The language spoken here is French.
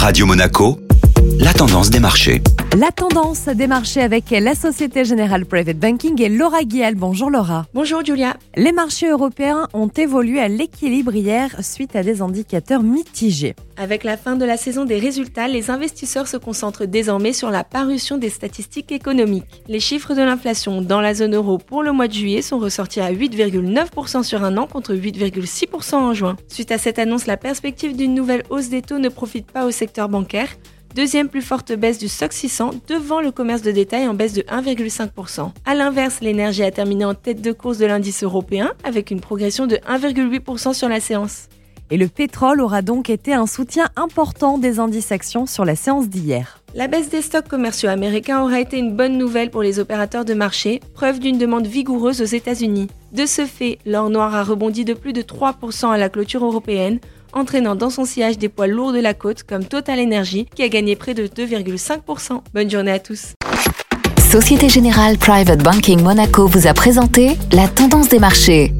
Radio Monaco, la tendance des marchés. La tendance des marchés avec la Société Générale Private Banking et Laura Guial. Bonjour Laura. Bonjour Julia. Les marchés européens ont évolué à l'équilibre hier suite à des indicateurs mitigés. Avec la fin de la saison des résultats, les investisseurs se concentrent désormais sur la parution des statistiques économiques. Les chiffres de l'inflation dans la zone euro pour le mois de juillet sont ressortis à 8,9% sur un an contre 8,6% en juin. Suite à cette annonce, la perspective d'une nouvelle hausse des taux ne profite pas au secteur bancaire. Deuxième plus forte baisse du SOC 600 devant le commerce de détail en baisse de 1,5%. A l'inverse, l'énergie a terminé en tête de course de l'indice européen avec une progression de 1,8% sur la séance. Et le pétrole aura donc été un soutien important des indices actions sur la séance d'hier. La baisse des stocks commerciaux américains aura été une bonne nouvelle pour les opérateurs de marché, preuve d'une demande vigoureuse aux États-Unis. De ce fait, l'or noir a rebondi de plus de 3% à la clôture européenne, entraînant dans son sillage des poids lourds de la côte comme Total Energy qui a gagné près de 2,5%. Bonne journée à tous. Société Générale Private Banking Monaco vous a présenté la tendance des marchés.